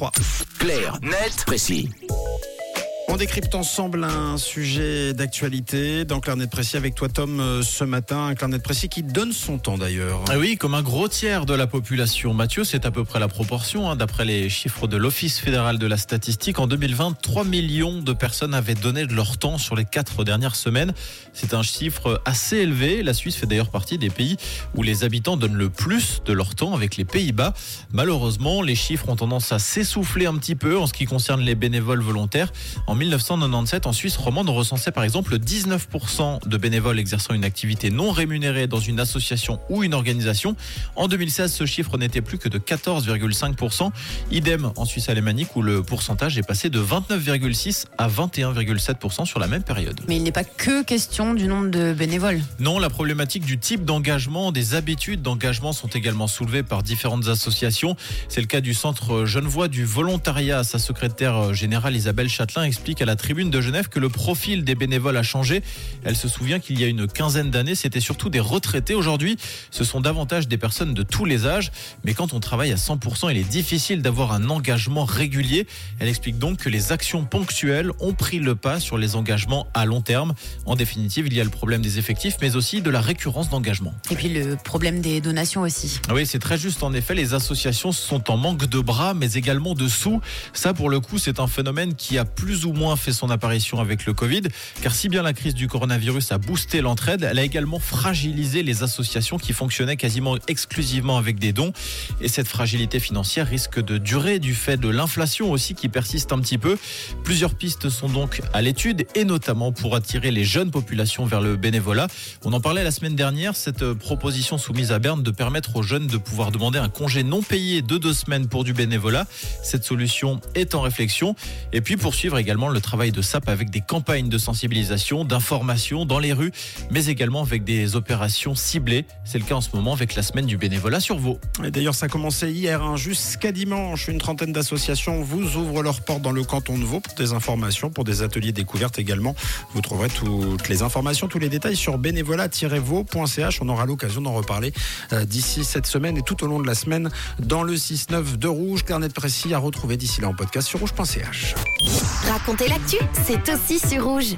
3. Clair, net, précis. On décrypte ensemble un sujet d'actualité dans Clarnet Précis avec toi Tom euh, ce matin, Clarnet Précis qui donne son temps d'ailleurs. Ah oui, comme un gros tiers de la population. Mathieu, c'est à peu près la proportion. hein, D'après les chiffres de l'Office fédéral de la statistique, en 2020, 3 millions de personnes avaient donné de leur temps sur les quatre dernières semaines. C'est un chiffre assez élevé. La Suisse fait d'ailleurs partie des pays où les habitants donnent le plus de leur temps avec les Pays-Bas. Malheureusement, les chiffres ont tendance à s'essouffler un petit peu en ce qui concerne les bénévoles volontaires. En 1997, en Suisse romande, on recensait par exemple 19% de bénévoles exerçant une activité non rémunérée dans une association ou une organisation. En 2016, ce chiffre n'était plus que de 14,5%. Idem en Suisse alémanique où le pourcentage est passé de 29,6 à 21,7% sur la même période. Mais il n'est pas que question du nombre de bénévoles. Non, la problématique du type d'engagement, des habitudes d'engagement sont également soulevées par différentes associations. C'est le cas du Centre Genevois du volontariat. Sa secrétaire générale Isabelle Châtelain explique à la tribune de Genève que le profil des bénévoles a changé. Elle se souvient qu'il y a une quinzaine d'années, c'était surtout des retraités. Aujourd'hui, ce sont davantage des personnes de tous les âges. Mais quand on travaille à 100%, il est difficile d'avoir un engagement régulier. Elle explique donc que les actions ponctuelles ont pris le pas sur les engagements à long terme. En définitive, il y a le problème des effectifs, mais aussi de la récurrence d'engagement. Et puis le problème des donations aussi. Ah Oui, c'est très juste. En effet, les associations sont en manque de bras, mais également de sous. Ça, pour le coup, c'est un phénomène qui a plus ou moins fait son apparition avec le Covid. Car si bien la crise du coronavirus a boosté l'entraide, elle a également fragilisé les associations qui fonctionnaient quasiment exclusivement avec des dons. Et cette fragilité financière risque de durer du fait de l'inflation aussi qui persiste un petit peu. Plusieurs pistes sont donc à l'étude et notamment pour attirer les jeunes populations vers le bénévolat. On en parlait la semaine dernière, cette proposition soumise à Berne de permettre aux jeunes de pouvoir demander un congé non payé de deux semaines pour du bénévolat. Cette solution est en réflexion. Et puis poursuivre également le travail de SAP avec des campagnes de sensibilisation, d'information dans les rues, mais également avec des opérations ciblées. C'est le cas en ce moment avec la semaine du bénévolat sur Vaud. Et D'ailleurs, ça a commencé hier hein, jusqu'à dimanche. Une trentaine d'associations vous ouvrent leurs portes dans le canton de Vaud pour des informations, pour des ateliers découvertes également. Vous trouverez toutes les informations, tous les détails sur bénévolat-vaud.ch. On aura l'occasion d'en reparler euh, d'ici cette semaine et tout au long de la semaine dans le 6-9 de Rouge. Carnet précis à retrouver d'ici là en podcast sur rouge.ch. Racontez l'actu, c'est aussi sur rouge.